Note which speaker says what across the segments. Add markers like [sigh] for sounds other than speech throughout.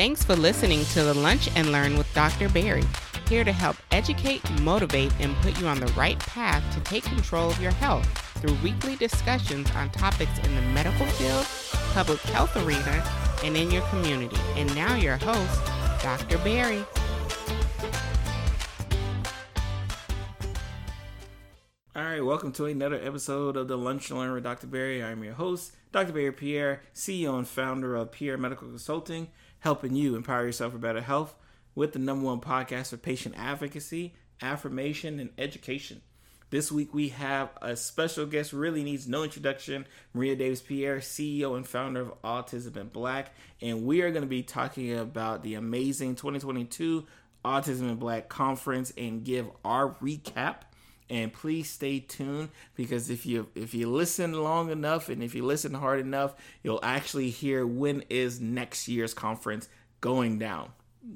Speaker 1: Thanks for listening to the Lunch and Learn with Dr. Barry, here to help educate, motivate, and put you on the right path to take control of your health through weekly discussions on topics in the medical field, public health arena, and in your community. And now, your host, Dr. Barry.
Speaker 2: All right, welcome to another episode of the Lunch and Learn with Dr. Barry. I'm your host, Dr. Barry Pierre, CEO and founder of Pierre Medical Consulting, helping you empower yourself for better health with the number one podcast for patient advocacy, affirmation, and education. This week we have a special guest, really needs no introduction, Maria Davis Pierre, CEO and founder of Autism in Black. And we are going to be talking about the amazing 2022 Autism in Black conference and give our recap and please stay tuned because if you if you listen long enough and if you listen hard enough you'll actually hear when is next year's conference going down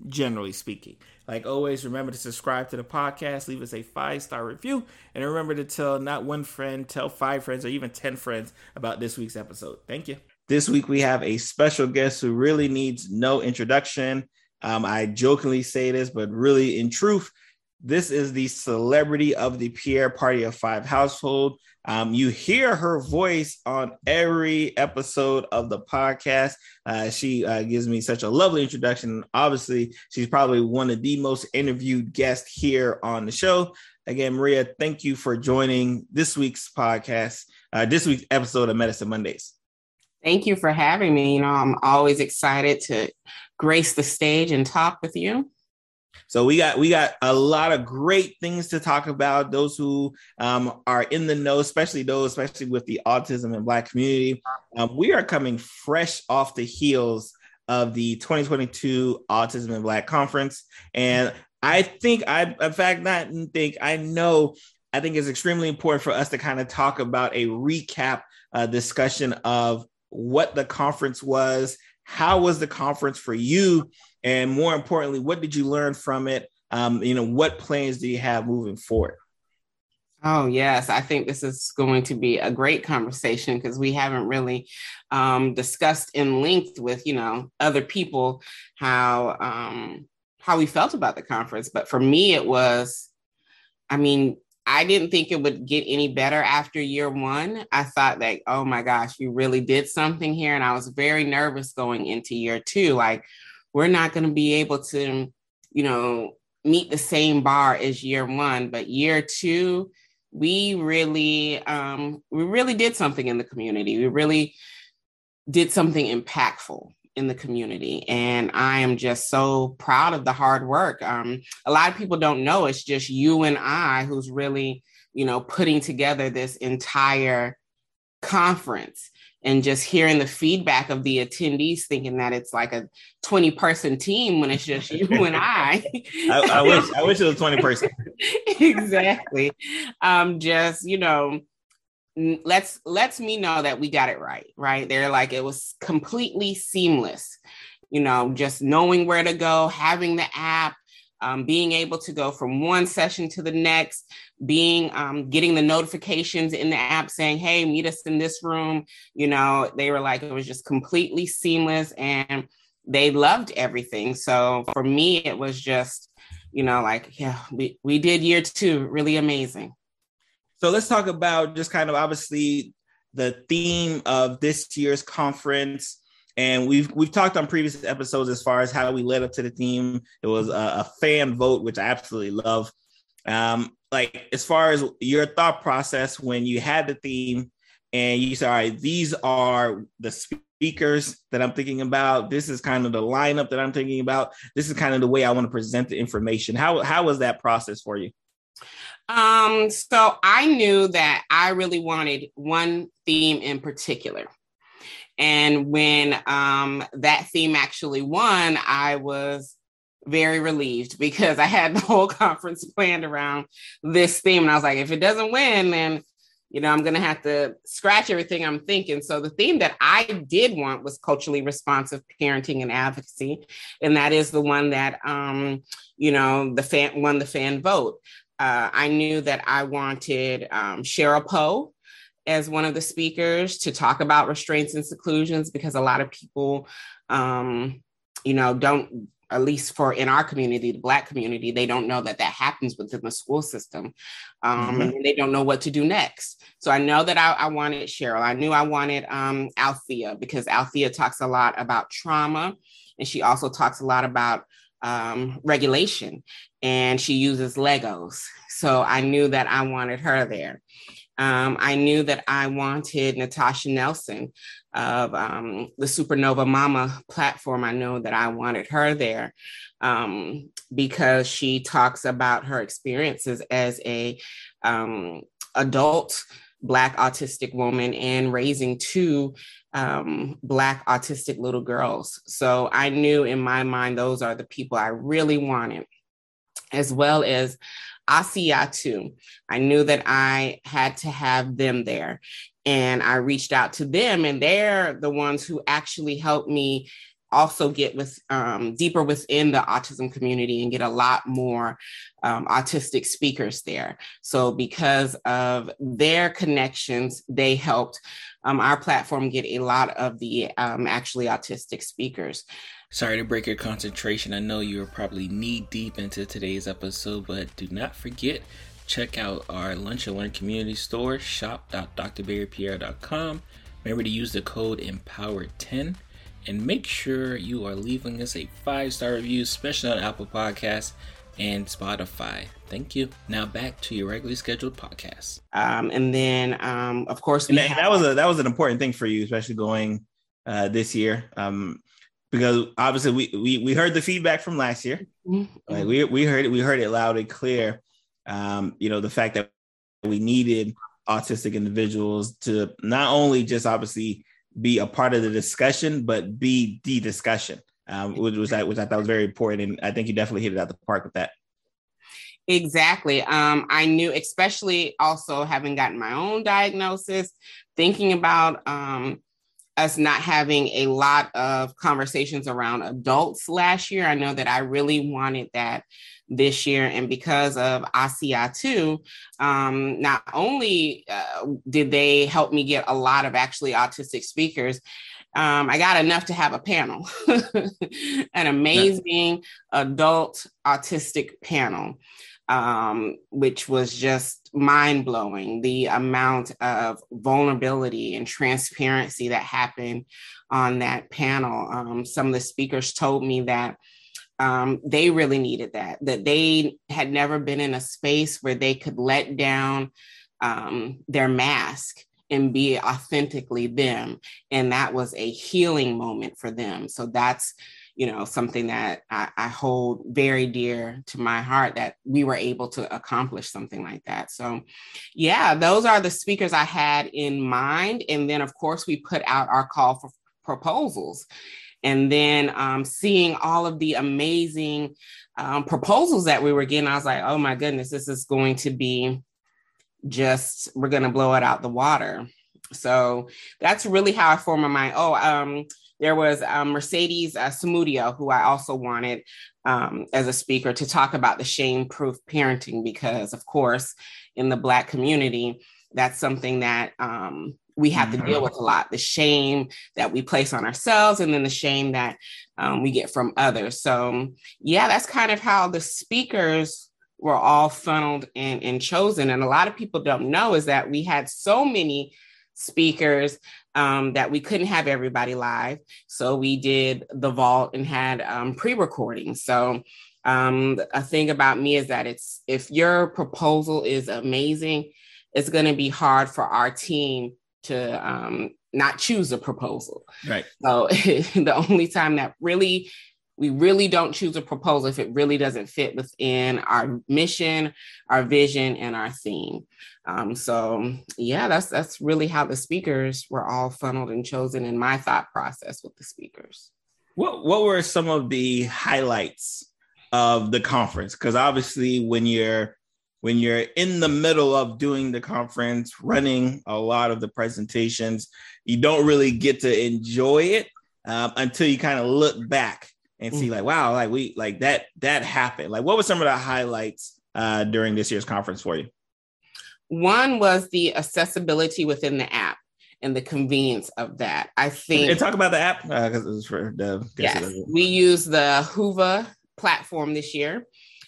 Speaker 2: generally speaking. Like always remember to subscribe to the podcast leave us a five star review and remember to tell not one friend tell five friends or even 10 friends about this week's episode. Thank you. This week we have a special guest who really needs no introduction. Um, i jokingly say this but really in truth this is the celebrity of the Pierre Party of Five household. Um, you hear her voice on every episode of the podcast. Uh, she uh, gives me such a lovely introduction. Obviously, she's probably one of the most interviewed guests here on the show. Again, Maria, thank you for joining this week's podcast, uh, this week's episode of Medicine Mondays.
Speaker 3: Thank you for having me. You know, I'm always excited to grace the stage and talk with you.
Speaker 2: So we got we got a lot of great things to talk about. Those who um, are in the know, especially those, especially with the autism and Black community, um, we are coming fresh off the heels of the 2022 Autism in Black Conference, and I think I, in fact, not think I know. I think it's extremely important for us to kind of talk about a recap uh, discussion of what the conference was, how was the conference for you and more importantly what did you learn from it um, you know what plans do you have moving forward
Speaker 3: Oh, yes. I think this is going to be a great conversation because we haven't really um, discussed in length with, you know, other people how um, how we felt about the conference. But for me, it was, I mean, I didn't think it would get any better after year one. I thought that, oh my gosh, you really did something here. And I was very nervous going into year two. Like, we're not going to be able to, you know, meet the same bar as year one. But year two, we really, um, we really did something in the community. We really did something impactful in the community. And I am just so proud of the hard work. Um, a lot of people don't know it's just you and I who's really, you know, putting together this entire conference and just hearing the feedback of the attendees thinking that it's like a 20 person team when it's just you [laughs] and I.
Speaker 2: I, I wish I wish it was 20 person. [laughs]
Speaker 3: exactly. Um, just, you know, let's lets me know that we got it right right they're like it was completely seamless you know just knowing where to go having the app um, being able to go from one session to the next being um, getting the notifications in the app saying hey meet us in this room you know they were like it was just completely seamless and they loved everything so for me it was just you know like yeah we, we did year two really amazing
Speaker 2: so let's talk about just kind of obviously the theme of this year's conference. And we've we've talked on previous episodes as far as how we led up to the theme. It was a, a fan vote, which I absolutely love. Um, like as far as your thought process when you had the theme and you said, all right, these are the speakers that I'm thinking about. This is kind of the lineup that I'm thinking about. This is kind of the way I want to present the information. How how was that process for you?
Speaker 3: Um, so I knew that I really wanted one theme in particular. And when um, that theme actually won, I was very relieved [laughs] because I had the whole conference planned around this theme. And I was like, if it doesn't win, then you know, I'm going to have to scratch everything I'm thinking. So the theme that I did want was culturally responsive parenting and advocacy, and that is the one that, um, you know, the fan won the fan vote uh, I knew that I wanted um, Cheryl Poe as one of the speakers to talk about restraints and seclusions because a lot of people um, you know, don't at least for in our community, the Black community, they don't know that that happens within the school system. Um, mm-hmm. And they don't know what to do next. So I know that I, I wanted Cheryl. I knew I wanted um, Althea because Althea talks a lot about trauma. And she also talks a lot about um, regulation. And she uses Legos. So I knew that I wanted her there. Um, I knew that I wanted Natasha Nelson of um, the Supernova Mama platform. I know that I wanted her there um, because she talks about her experiences as a um, adult Black autistic woman and raising two um, Black autistic little girls. So I knew in my mind those are the people I really wanted, as well as Asiyatu. I knew that I had to have them there. And I reached out to them, and they're the ones who actually helped me also get with um, deeper within the autism community and get a lot more um, autistic speakers there. So because of their connections, they helped um, our platform get a lot of the um, actually autistic speakers.
Speaker 2: Sorry to break your concentration. I know you're probably knee deep into today's episode, but do not forget check out our Lunch and Learn community store, shop.drbarrypierre.com. Remember to use the code EMPOWER10 and make sure you are leaving us a five star review, especially on Apple Podcasts and Spotify. Thank you. Now back to your regularly scheduled podcast.
Speaker 3: Um, and then, um, of course,
Speaker 2: that, have- that, was a that was an important thing for you, especially going uh, this year. Um, because obviously we, we we heard the feedback from last year. Mm-hmm. Like we we heard it, we heard it loud and clear. Um, you know, the fact that we needed autistic individuals to not only just obviously be a part of the discussion, but be the discussion, um, which was which I thought was very important. And I think you definitely hit it out the park with that.
Speaker 3: Exactly. Um, I knew, especially also having gotten my own diagnosis, thinking about um, us not having a lot of conversations around adults last year. I know that I really wanted that this year. And because of Asiyatu, um, not only uh, did they help me get a lot of actually autistic speakers, um, I got enough to have a panel, [laughs] an amazing adult autistic panel um, which was just mind blowing. The amount of vulnerability and transparency that happened on that panel. Um, some of the speakers told me that um, they really needed that, that they had never been in a space where they could let down um, their mask and be authentically them. And that was a healing moment for them. So that's you know something that I, I, hold very dear to my heart that we were able to accomplish something like that so yeah those are the speakers i had in mind and then of course we put out our call for proposals and then um, seeing all of the amazing um, proposals that we were getting i was like oh my goodness this is going to be just we're going to blow it out the water. So that's really how i formed my mind. Oh um there was um, Mercedes uh, Samudio, who I also wanted um, as a speaker to talk about the shame proof parenting, because, of course, in the Black community, that's something that um, we have to deal mm-hmm. with a lot the shame that we place on ourselves, and then the shame that um, we get from others. So, yeah, that's kind of how the speakers were all funneled and, and chosen. And a lot of people don't know is that we had so many speakers um, that we couldn't have everybody live. So we did the vault and had um, pre recording. So um, a thing about me is that it's if your proposal is amazing, it's going to be hard for our team to um, not choose a proposal.
Speaker 2: Right.
Speaker 3: So [laughs] the only time that really we really don't choose a proposal if it really doesn't fit within our mission, our vision, and our theme. Um, so yeah, that's that's really how the speakers were all funneled and chosen in my thought process with the speakers.
Speaker 2: What what were some of the highlights of the conference? Because obviously, when you're when you're in the middle of doing the conference, running a lot of the presentations, you don't really get to enjoy it um, until you kind of look back and see, like, wow, like we like that that happened. Like, what were some of the highlights uh, during this year's conference for you?
Speaker 3: One was the accessibility within the app. and the convenience of that. I think.
Speaker 2: And talk about the app because uh, it was for the.
Speaker 3: Yes, we use the Whova platform this year.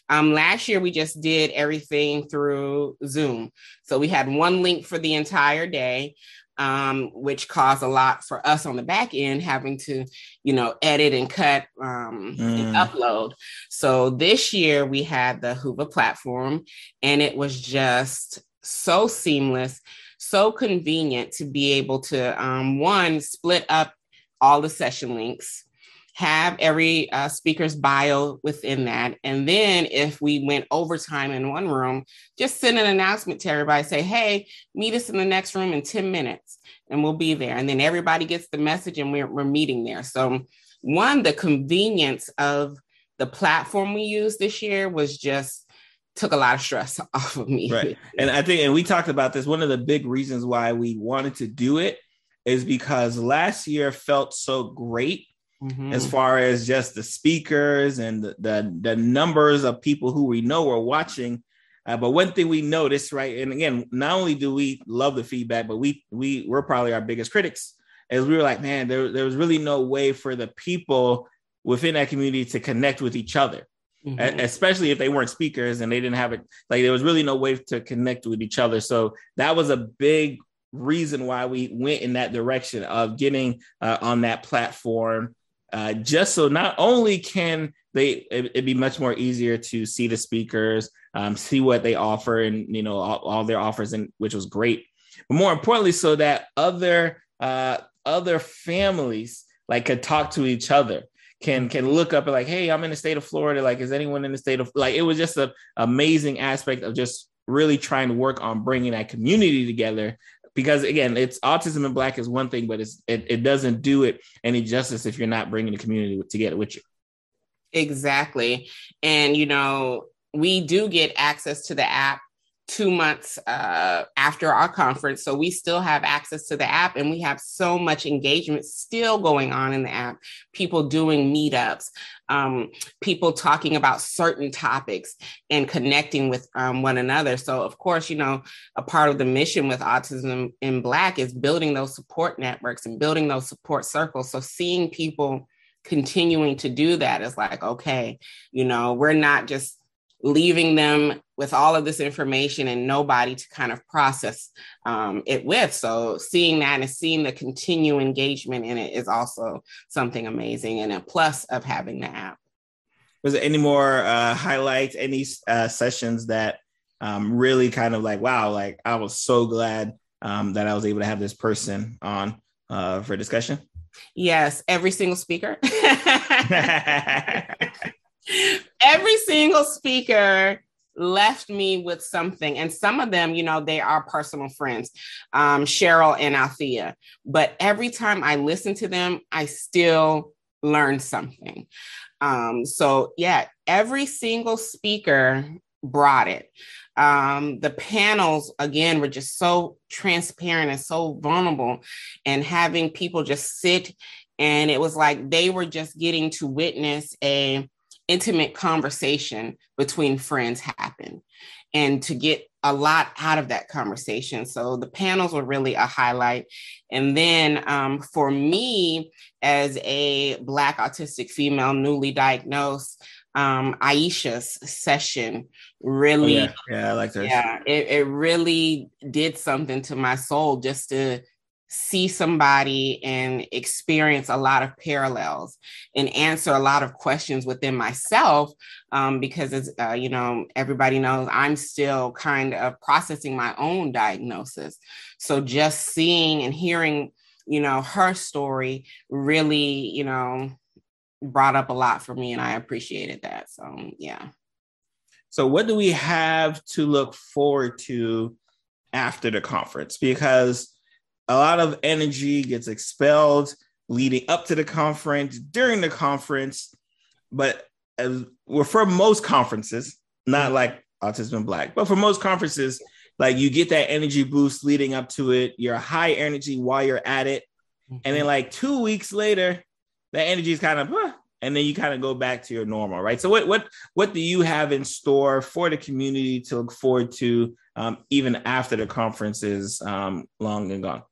Speaker 3: Um, last year, we just did everything through Zoom. So we had one link for the entire day, um, which caused a lot for us on the back end, having to, you know, edit and cut um, mm. and upload. So this year, we had the Whova platform, and it was just so seamless, so convenient to be able to, um, one, split up all the session links have every uh, speaker's bio within that. And then if we went overtime in one room, just send an announcement to everybody say, hey, meet us in the next room in 10 minutes and we'll be there. And then everybody gets the message and we're, we're meeting there. So, one, the convenience of the platform we used this year was just took a lot of stress [laughs] off of me.
Speaker 2: Right. And I think, and we talked about this, one of the big reasons why we wanted to do it is because last year felt so great Mm-hmm. as far as just the speakers and the, the, the numbers of people who we know are watching. Uh, but one thing we noticed, right, and again, not only do we love the feedback, but we we we're probably our biggest critics. As we were like, man, there there was really no way for the people within that community to connect with each other, mm-hmm. especially if they weren't speakers and they didn't have it. Like there was really no way to connect with each other. So that was a big reason why we went in that direction of getting uh, on that platform uh, just so not only can they it, would be much more easier to see the speakers um, see what they offer and you know all, all, their offers and which was great. But more importantly so that other uh, other families like could talk to each other can can look up and like hey i'm in the state of florida. Like is anyone in the state of like it was just an amazing aspect of just really trying to work on bringing that community together because again, it's autism in black is one thing, but it's it, it doesn't do it any justice if you're not bringing the community together with you.
Speaker 3: Exactly. And you know, we do get access to the app two months uh, after our conference. So we still have access to the app and we have so much engagement still going on in the app. People doing meetups, um, people talking about certain topics and connecting with um, one another. So, of course, you know, a part of the mission with Autism in Black is building those support networks and building those support circles. So, seeing people continuing to do that is like, okay, you know, we're not just leaving them with all of this information and nobody to kind of process um, it with. So seeing that and seeing the continued engagement in it is also something amazing and a plus of having the app.
Speaker 2: Was there any more uh, highlights, any uh, sessions that um, really kind of like, wow, like I was so glad um, that I was able to have this person on uh, for discussion?
Speaker 3: Yes, every single speaker. [laughs] [laughs] [laughs] every single speaker left me with something. And some of them, you know, they are personal friends, um, Cheryl and Althea. But every time I listen to them, I still learn something. Um, so, yeah, every single speaker brought it. Um, the panels, again, were just so transparent and so vulnerable, and having people just sit and it was like they were just getting to witness a intimate conversation between friends happen and to get a lot out of that conversation. So the panels were really a highlight. And then um, for me, as a Black autistic female newly diagnosed, um, Aisha's session really,
Speaker 2: oh, yeah. yeah, I like that.
Speaker 3: Yeah, it, it really did something to my soul just to see somebody and experience a lot of parallels and answer a lot of questions within myself um, because as uh, you know everybody knows i'm still kind of processing my own diagnosis. So just seeing and hearing you know her story really you know brought up a lot for me and i appreciated that. So yeah.
Speaker 2: So what do we have to look forward to after the conference? Because a lot of energy gets expelled leading up to the conference, during the conference. But as, well, for most conferences, not like Autism Black, but for most conferences, like you get that energy boost leading up to it. You're high energy while you're at it. Mm-hmm. And then, mm-hmm. like two weeks later, that energy is kind of, huh, and then you kind of go back to your normal, right? So, what what what do you have in store for the community to look forward to, um, even after the conference is um, long and gone?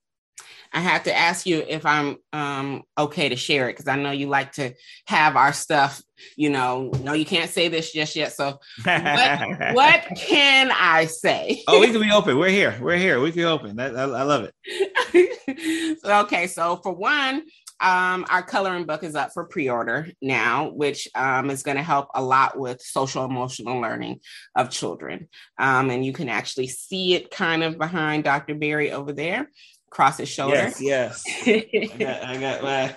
Speaker 3: I have to ask you if I'm um, okay to share it because I know you like to have our stuff. You know, no, you can't say this just yet. So, what, [laughs] what can I say?
Speaker 2: oh, we can be open. We're here. We're here. We can be open. I, I, I love
Speaker 3: it. [laughs] okay, so for one, um, our coloring book is up for pre-order now, which um, is going to help a lot with social emotional learning of children. Um, and you can actually see it kind of behind Dr. Barry over there, across his shoulder.
Speaker 2: Yes, yes. I got, I got my,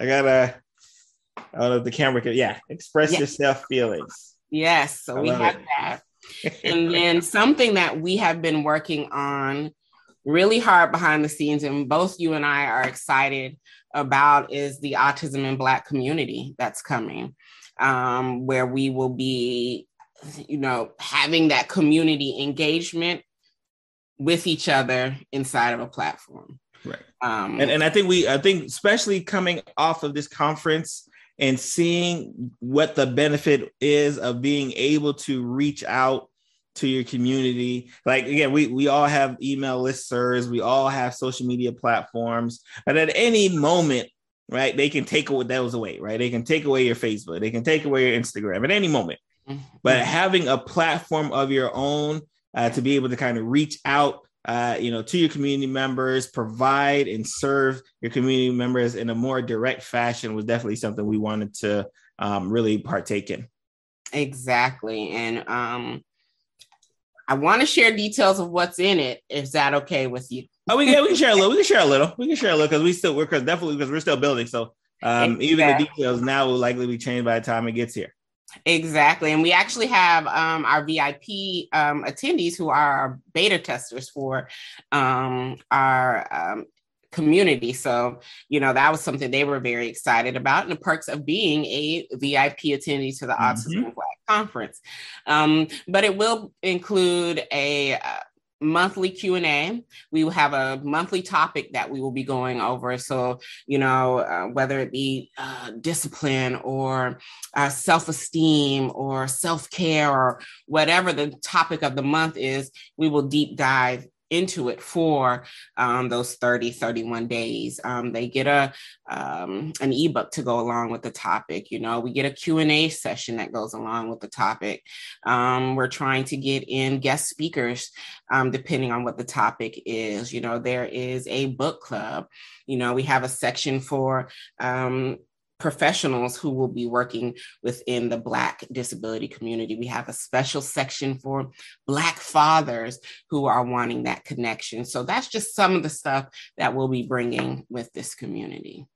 Speaker 2: I got a. I don't know if the camera can. Yeah, express yes. yourself feelings.
Speaker 3: Yes, so I we have it. that. [laughs] and then something that we have been working on really hard behind the scenes, and both you and I are excited about is the autism in Black community that's coming, um, where we will be, you know, having that community engagement with each other inside of a platform.
Speaker 2: Right. Um, and, and I think we, I think, especially coming off of this conference and seeing what the benefit is of being able to reach out to your community. Like again, we we all have email listservs, we all have social media platforms, and at any moment, right, they can take away those away, right? They can take away your Facebook, they can take away your Instagram at any moment. Mm-hmm. But having a platform of your own uh, to be able to kind of reach out. Uh, you know, to your community members, provide and serve your community members in a more direct fashion was definitely something we wanted to um, really partake in.
Speaker 3: Exactly, and um, I want to share details of what's in it. Is that okay with you?
Speaker 2: Oh, we, yeah, we can share a little. We can share a little. We can share a little because we still we're cause definitely because we're still building. So um, exactly. even the details now will likely be changed by the time it gets here.
Speaker 3: Exactly, and we actually have um, our VIP um, attendees who are our beta testers for um, our um, community. So, you know, that was something they were very excited about, and the perks of being a VIP attendee to the mm-hmm. Autism Black Conference. Um, but it will include a uh, monthly q&a we will have a monthly topic that we will be going over. So you know uh, whether it be uh, discipline or uh, self-esteem or self-care or whatever the topic of the month is we will deep dive into it for um, those 30 31 days. Um, they get a um, an ebook to go along with the topic you know we get a q&a session that goes along with the topic. Um, we're trying to get in guest speakers um, depending on what the topic is. You know there is a book club. You know we have a section for um, professionals who will be working within the Black disability community. We have a special section for Black fathers who are wanting that connection. So that's just some of the stuff that we'll be bringing with this community.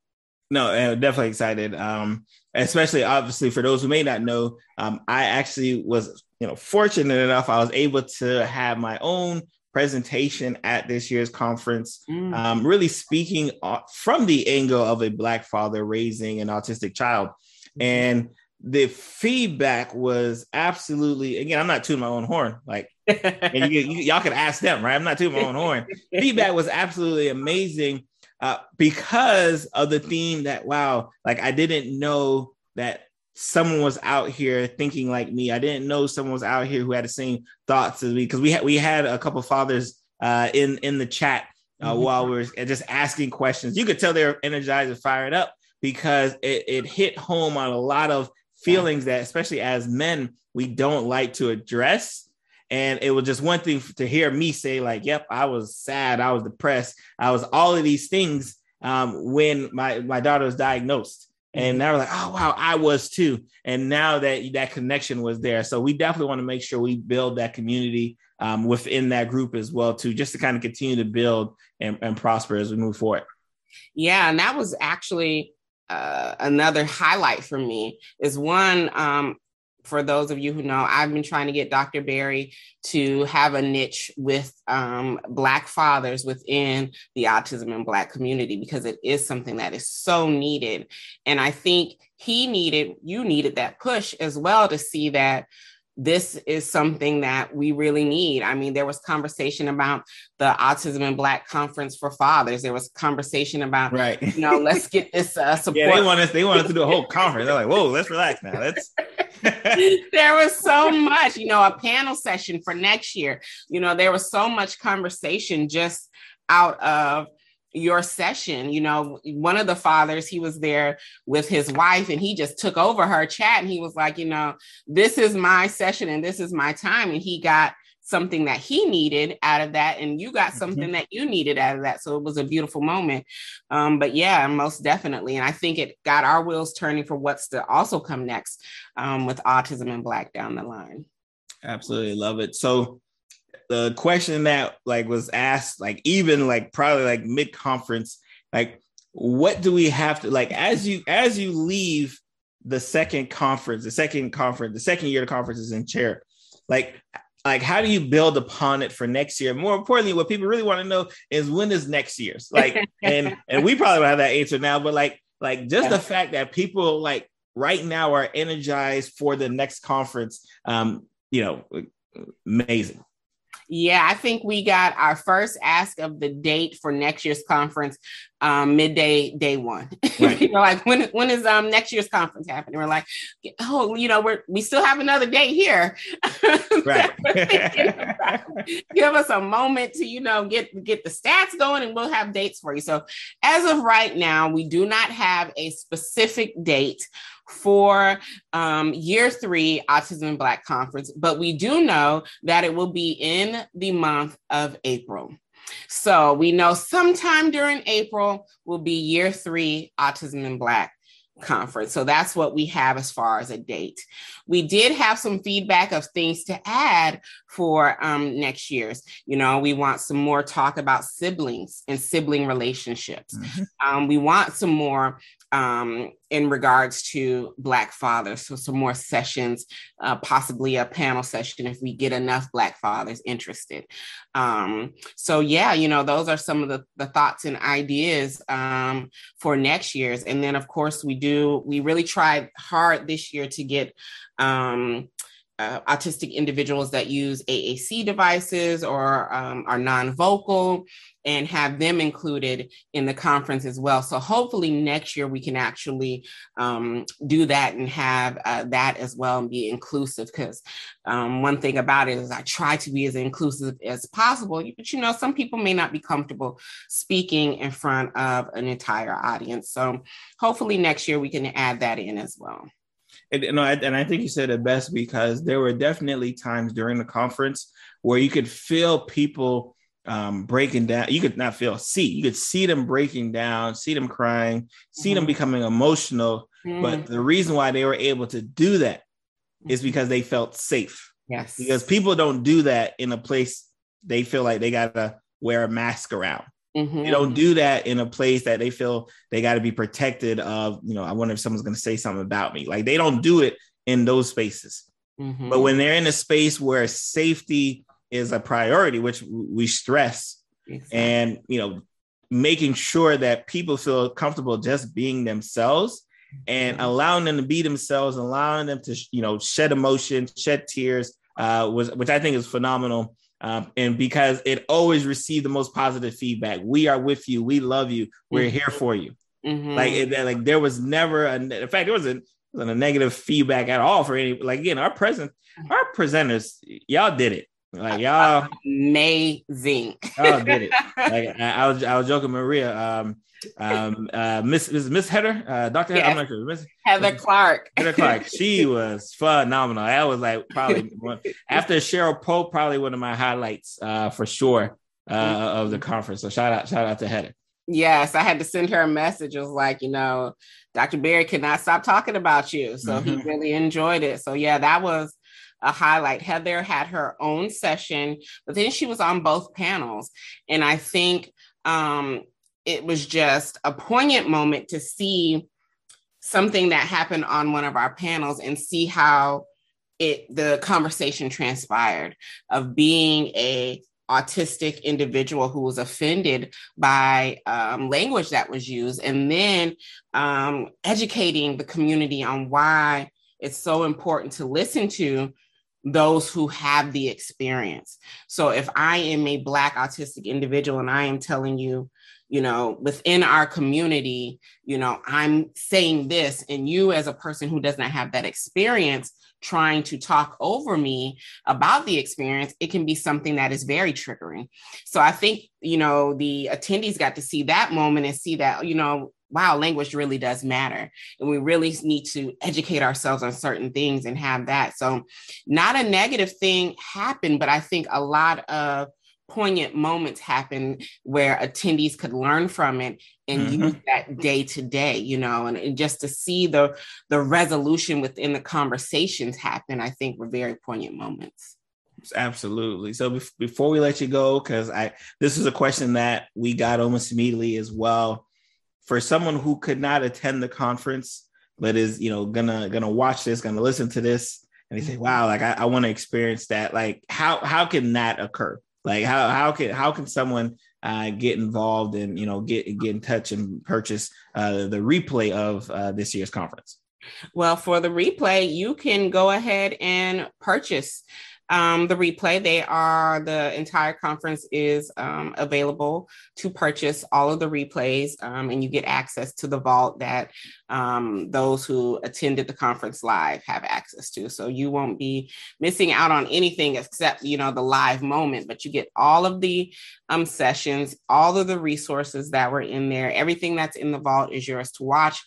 Speaker 2: No, definitely excited. Um, especially obviously for those who may not know, um, I actually was, you know, fortunate enough I was able to have my own presentation at this year's conference, mm. um, really speaking from the angle of a Black father raising an autistic child. Mm-hmm. And the feedback was absolutely, again, I'm not tooting my own horn. Like, [laughs] and you, you, y'all can ask them, right? I'm not tooting my own horn. feedback was absolutely amazing uh, because of the theme that, wow, like I didn't know that someone was out here thinking like me. I didn't know someone was out here who had the same thoughts as me because we had we had a couple fathers uh, in in the chat uh, mm-hmm. while we are just asking questions. You could tell they were energized and fired up because it, it hit home on a lot of feelings that, especially as men, we don't like to address. And it was just one thing to hear me say, like, "Yep, I was sad, I was depressed, I was all of these things." Um, when my my daughter was diagnosed, and now we're like, oh wow, I was too. And now that that connection was there, so we definitely want to make sure we build that community um, within that group as well too, just to kind of continue to build and, and prosper as we move forward.
Speaker 3: Yeah, and that was actually uh, another highlight for me. Is one um, for those of you who know, I've been trying to get Dr. Barry to have a niche with um, Black fathers within the autism and Black community because it is something that is so needed. And I think he needed, you needed that push as well to see that this is something that we really need. I mean, there was conversation about the Autism in Black Conference for Fathers. There was conversation about,
Speaker 2: right?
Speaker 3: You know, let's get this uh, support. [laughs]
Speaker 2: Yeah, they want us. They want us to do a whole conference. They're like, whoa, let's relax now. Let's. [laughs] [laughs]
Speaker 3: there was so much, you know, a panel session for next year. You know, there was so much conversation just out of your session. You know, one of the fathers, he was there with his wife and he just took over her chat and he was like, you know, this is my session and this is my time. And he got something that he needed out of that and you got mm-hmm. something mm-hmm. that you needed out of that so it was a beautiful moment um, but yeah most definitely and i think it got our wheels turning for what's to also come next um, with autism and black down the line
Speaker 2: absolutely love it so the question that like was asked like even like probably like mid conference like what do we have to like as you as you leave the second conference the second conference the second year the conference is in chair like like how do you build upon it for next year more importantly what people really want to know is when is next year's like [laughs] and and we probably don't have that answer now but like like just yeah. the fact that people like right now are energized for the next conference um you know amazing
Speaker 3: yeah, I think we got our first ask of the date for next year's conference um, midday day one. [laughs] Right. you know, like when when is um next year's conference happening? We're like, oh, you know, we're we still have another day here. [laughs] Right. [laughs] Give us a moment to you know get get the stats going, and we'll have dates for you. So as of right now, we do not have a specific date for um, year three Autism in Black Conference, but we do know that it will be in the month of April. So we know sometime during April will be year three Autism in Black conference. So that's what we have as far as a date. We did have some feedback of things to add for um, next year's. You know, we want some more talk about siblings and sibling relationships. Mm-hmm. Um, we want some more um, in regards to Black fathers. So, some more sessions, uh, possibly a panel session if we get enough Black fathers interested. Um, so, yeah, you know, those are some of the, the thoughts and ideas um, for next year's. And then, of course, we do, we really tried hard this year to get. Um, uh, autistic individuals that use AAC devices or um, are non-vocal and have them included in the conference as well. So hopefully next year we can actually um, do that and have uh, that as well and be inclusive. Because um, one thing about it is I try to be as inclusive as possible, but you know some people may not be comfortable speaking in front of an entire audience. So hopefully next year we can add that in as well.
Speaker 2: And, and, I, and I think you said it best because there were definitely times during the conference where you could feel people um, breaking down. You could not feel, see, you could see them breaking down, see them crying, see mm-hmm. them becoming emotional. Mm-hmm. But the reason why they were able to do that is mm-hmm. because they felt safe.
Speaker 3: Yes.
Speaker 2: Because people don't do that in a place they feel like they got to wear a mask around. Mm-hmm. They don't do that in a place that they feel they got to be protected of, you know, I wonder if someone's going to say something about me. Like they don't do it in those spaces. Mm-hmm. But when they're in a space where safety is a priority, which we stress, exactly. and, you know, making sure that people feel comfortable just being themselves and mm-hmm. allowing them to be themselves, allowing them to, you know, shed emotion, shed tears, uh, was which I think is phenomenal. Um, and because it always received the most positive feedback. We are with you. We love you. We're mm-hmm. here for you. Mm-hmm. Like, it, like there was never a, in fact, there wasn't, wasn't a negative feedback at all for any, like again, our present, our presenters, y'all did it. Like y'all
Speaker 3: amazing.
Speaker 2: Y'all did it. Like I, I was, I was joking, Maria. Um, um, uh, Miss Miss Heather, uh, Doctor yes. I'm not sure. Miss
Speaker 3: Heather Clark.
Speaker 2: Heather Clark. She [laughs] was phenomenal. That was like probably one, after Cheryl Pope, probably one of my highlights uh, for sure uh, of the conference. So shout out, shout out to Heather.
Speaker 3: Yes, I had to send her a message. It was like, you know, Dr. Barry cannot stop talking about you. So mm-hmm. he really enjoyed it. So yeah, that was a highlight. Heather had her own session, but then she was on both panels. And I think um, it was just a poignant moment to see something that happened on one of our panels and see how it the conversation transpired of being a autistic individual who was offended by um, language that was used and then um, educating the community on why it's so important to listen to those who have the experience. So if i am a black autistic individual and i am telling you you know, within our community, you know, I'm saying this, and you as a person who does not have that experience trying to talk over me about the experience, it can be something that is very triggering. So I think, you know, the attendees got to see that moment and see that, you know, wow, language really does matter. And we really need to educate ourselves on certain things and have that. So, not a negative thing happened, but I think a lot of poignant moments happen where attendees could learn from it and mm-hmm. use that day to day you know and, and, just to see the the resolution within the conversations happen i think were very poignant moments
Speaker 2: absolutely so be- before we let you go because i this is a question that we got almost immediately as well for someone who could not attend the conference but is you know gonna gonna watch this gonna listen to this and they say mm-hmm. wow like i, I want to experience that like how how can that occur like how how can how can someone uh, get involved and you know get get in touch and purchase uh, the replay of uh, this year's conference?
Speaker 3: Well, for the replay, you can go ahead and purchase um, the replay. They are the entire conference is um, available to purchase all of the replays, um, and you get access to the vault that um, those who attended the conference live have access to. So you won't be missing out on anything except you know the live moment, but you get all of the um, sessions, all of the resources that were in there. Everything that's in the vault is yours to watch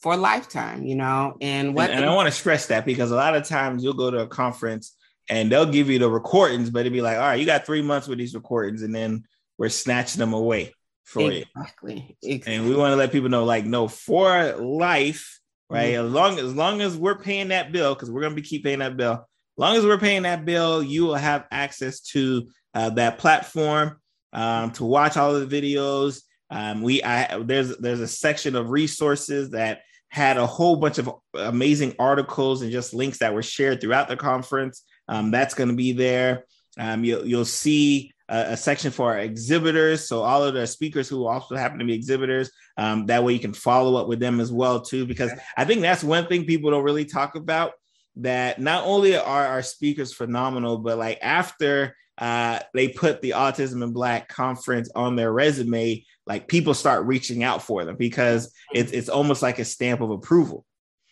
Speaker 3: for a lifetime, you know. And what
Speaker 2: and, and I want to stress that because a lot of times you'll go to a conference and they'll give you the recordings, but it'd be like, all right, you got three months with these recordings, and then we're snatching them away for
Speaker 3: exactly. you. Exactly.
Speaker 2: And we want to let people know, like, no, for life, right? Mm-hmm. As long as long as we're paying that bill, because we're gonna be keep paying that bill. As long as we're paying that bill, you will have access to uh, that platform um, to watch all of the videos. Um, we I there's there's a section of resources that had a whole bunch of amazing articles and just links that were shared throughout the conference. Um, that's going to be there. Um, you'll, you'll see a, a, section for our exhibitors. So all of the speakers who also happen to be exhibitors, um, that way you can follow up with them as well too. Because I think that's one thing people don't really talk about. That not only are our speakers phenomenal, but like after uh, they put the Autism in Black conference on their resume, like people start reaching out for them because it's it's almost like a stamp of approval.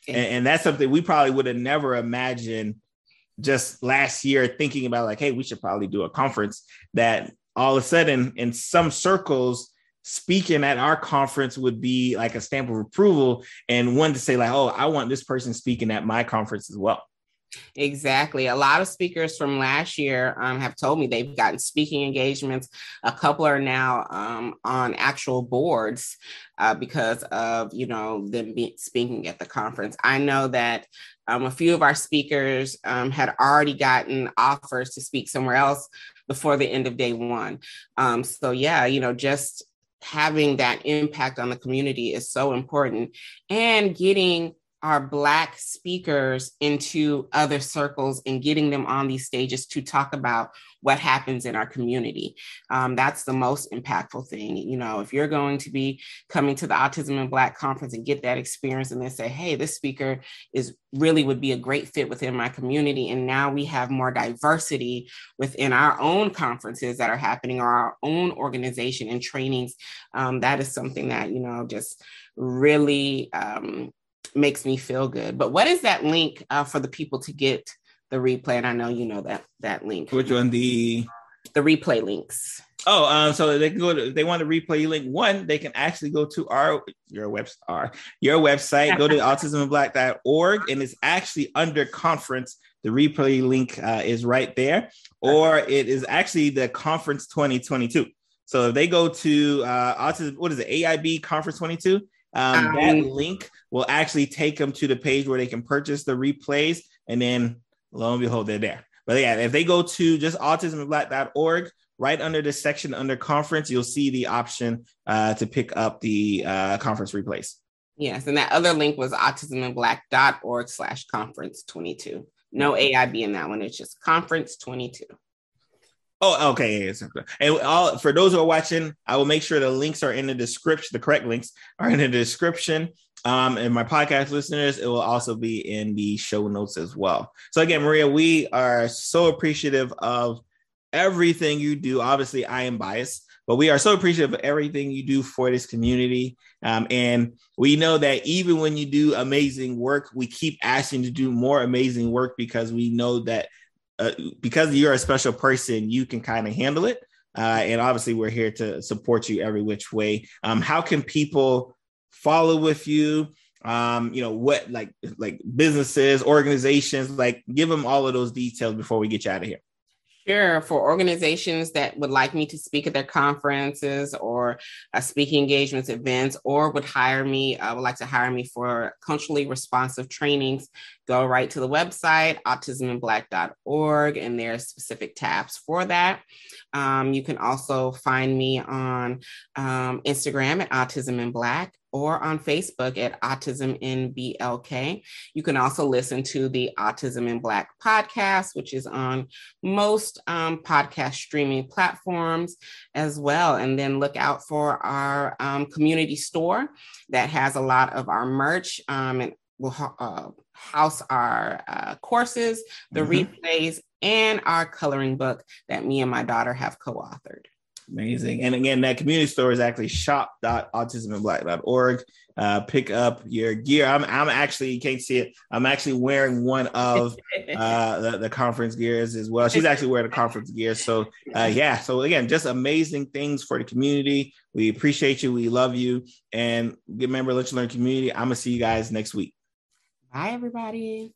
Speaker 2: And, and that's something we probably would have never imagined just last year thinking about like, hey, we should probably do a conference that all of a sudden in some circles speaking at our conference would be like a stamp of approval and one to say like oh i want this person speaking at my conference as well
Speaker 3: Exactly. A lot of speakers from last year um, have told me they've gotten speaking engagements. A couple are now um, on actual boards uh, because of you know them be- speaking at the conference. I know that um, a few of our speakers um, had already gotten offers to speak somewhere else before the end of day one. Um, so yeah, you know, just having that impact on the community is so important, and getting our black speakers into other circles and getting them on these stages to talk about what happens in our community. Um, that's the most impactful thing. You know if you're going to be coming to the autism and black conference and get that experience and then say hey this speaker is really would be a great fit within my community and now we have more diversity within our own conferences that are happening or our own organization and trainings um, that is something that you know just really um, makes me feel good. But what is that link uh, for the people to get the replay? And I know you know that that link.
Speaker 2: Which one? The
Speaker 3: the replay links.
Speaker 2: Oh, um, so they can go to they want to replay link one, they can actually go to our your website our your website, go to [laughs] autismblack.org, and it's actually under conference. The replay link uh, is right there, or it is actually the conference 2022. So if they go to uh, autism, what is it, AIB conference 22? Um, um, that link will actually take them to the page where they can purchase the replays, and then lo and behold, they're there. But yeah, if they go to just autismblack.org, right under the section under conference, you'll see the option uh, to pick up the uh, conference replays.
Speaker 3: Yes, and that other link was autismblack.org slash conference 22. No AIB in that one. It's just conference 22.
Speaker 2: Oh, okay. And all for those who are watching, I will make sure the links are in the description. The correct links are in the description. Um, and my podcast listeners, it will also be in the show notes as well. So again, Maria, we are so appreciative of everything you do. Obviously, I am biased But we are so appreciative of everything you do for this community. Um, and we know that even when you do amazing work, we keep asking to do more amazing work because we know that uh, because you're a special person, you can kind of handle it. Uh, and obviously, we're here to support you every which way. Um, how can people follow with you? Um, you know what, like like businesses, organizations, like give them all of those details before we get you out of here.
Speaker 3: Sure. For organizations that would like me to speak at their conferences or uh, speaking engagements, events, or would hire me, uh, would like to hire me for culturally responsive trainings, go right to the website, autisminblack.org, and there are specific tabs for that. Um, you can also find me on um, Instagram at Autism in Black or on Facebook at Autism in BLK. You can also listen to the Autism in Black podcast, which is on most um, podcast streaming platforms as well. And then look out for our um, community store that has a lot of our merch um, and will uh, house our uh, courses, the mm-hmm. replays, and our coloring book that me and my daughter have co authored.
Speaker 2: Amazing. And again, that community store is actually shop.autisminblack.org. Uh, pick up your gear. I'm, I'm actually, you can't see it. I'm actually wearing one of [laughs] uh, the, the conference gears as well. She's actually wearing the conference gear. So, uh, [laughs] yeah. So, again, just amazing things for the community. We appreciate you. We love you. And get remember, Lunch and Learn community. I'm going to see you guys next week.
Speaker 3: Bye, everybody.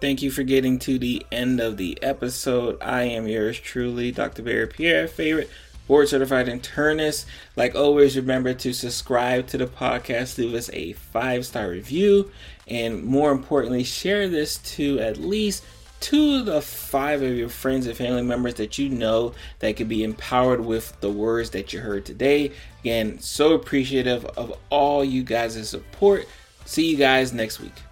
Speaker 2: Thank you for getting to the end of the episode. I am yours truly, Dr. Barry Pierre, favorite board certified internist. Like always, remember to subscribe to the podcast, leave us a five star review, and more importantly, share this to at least two of the five of your friends and family members that you know that could be empowered with the words that you heard today. Again, so appreciative of all you guys' support. See you guys next week.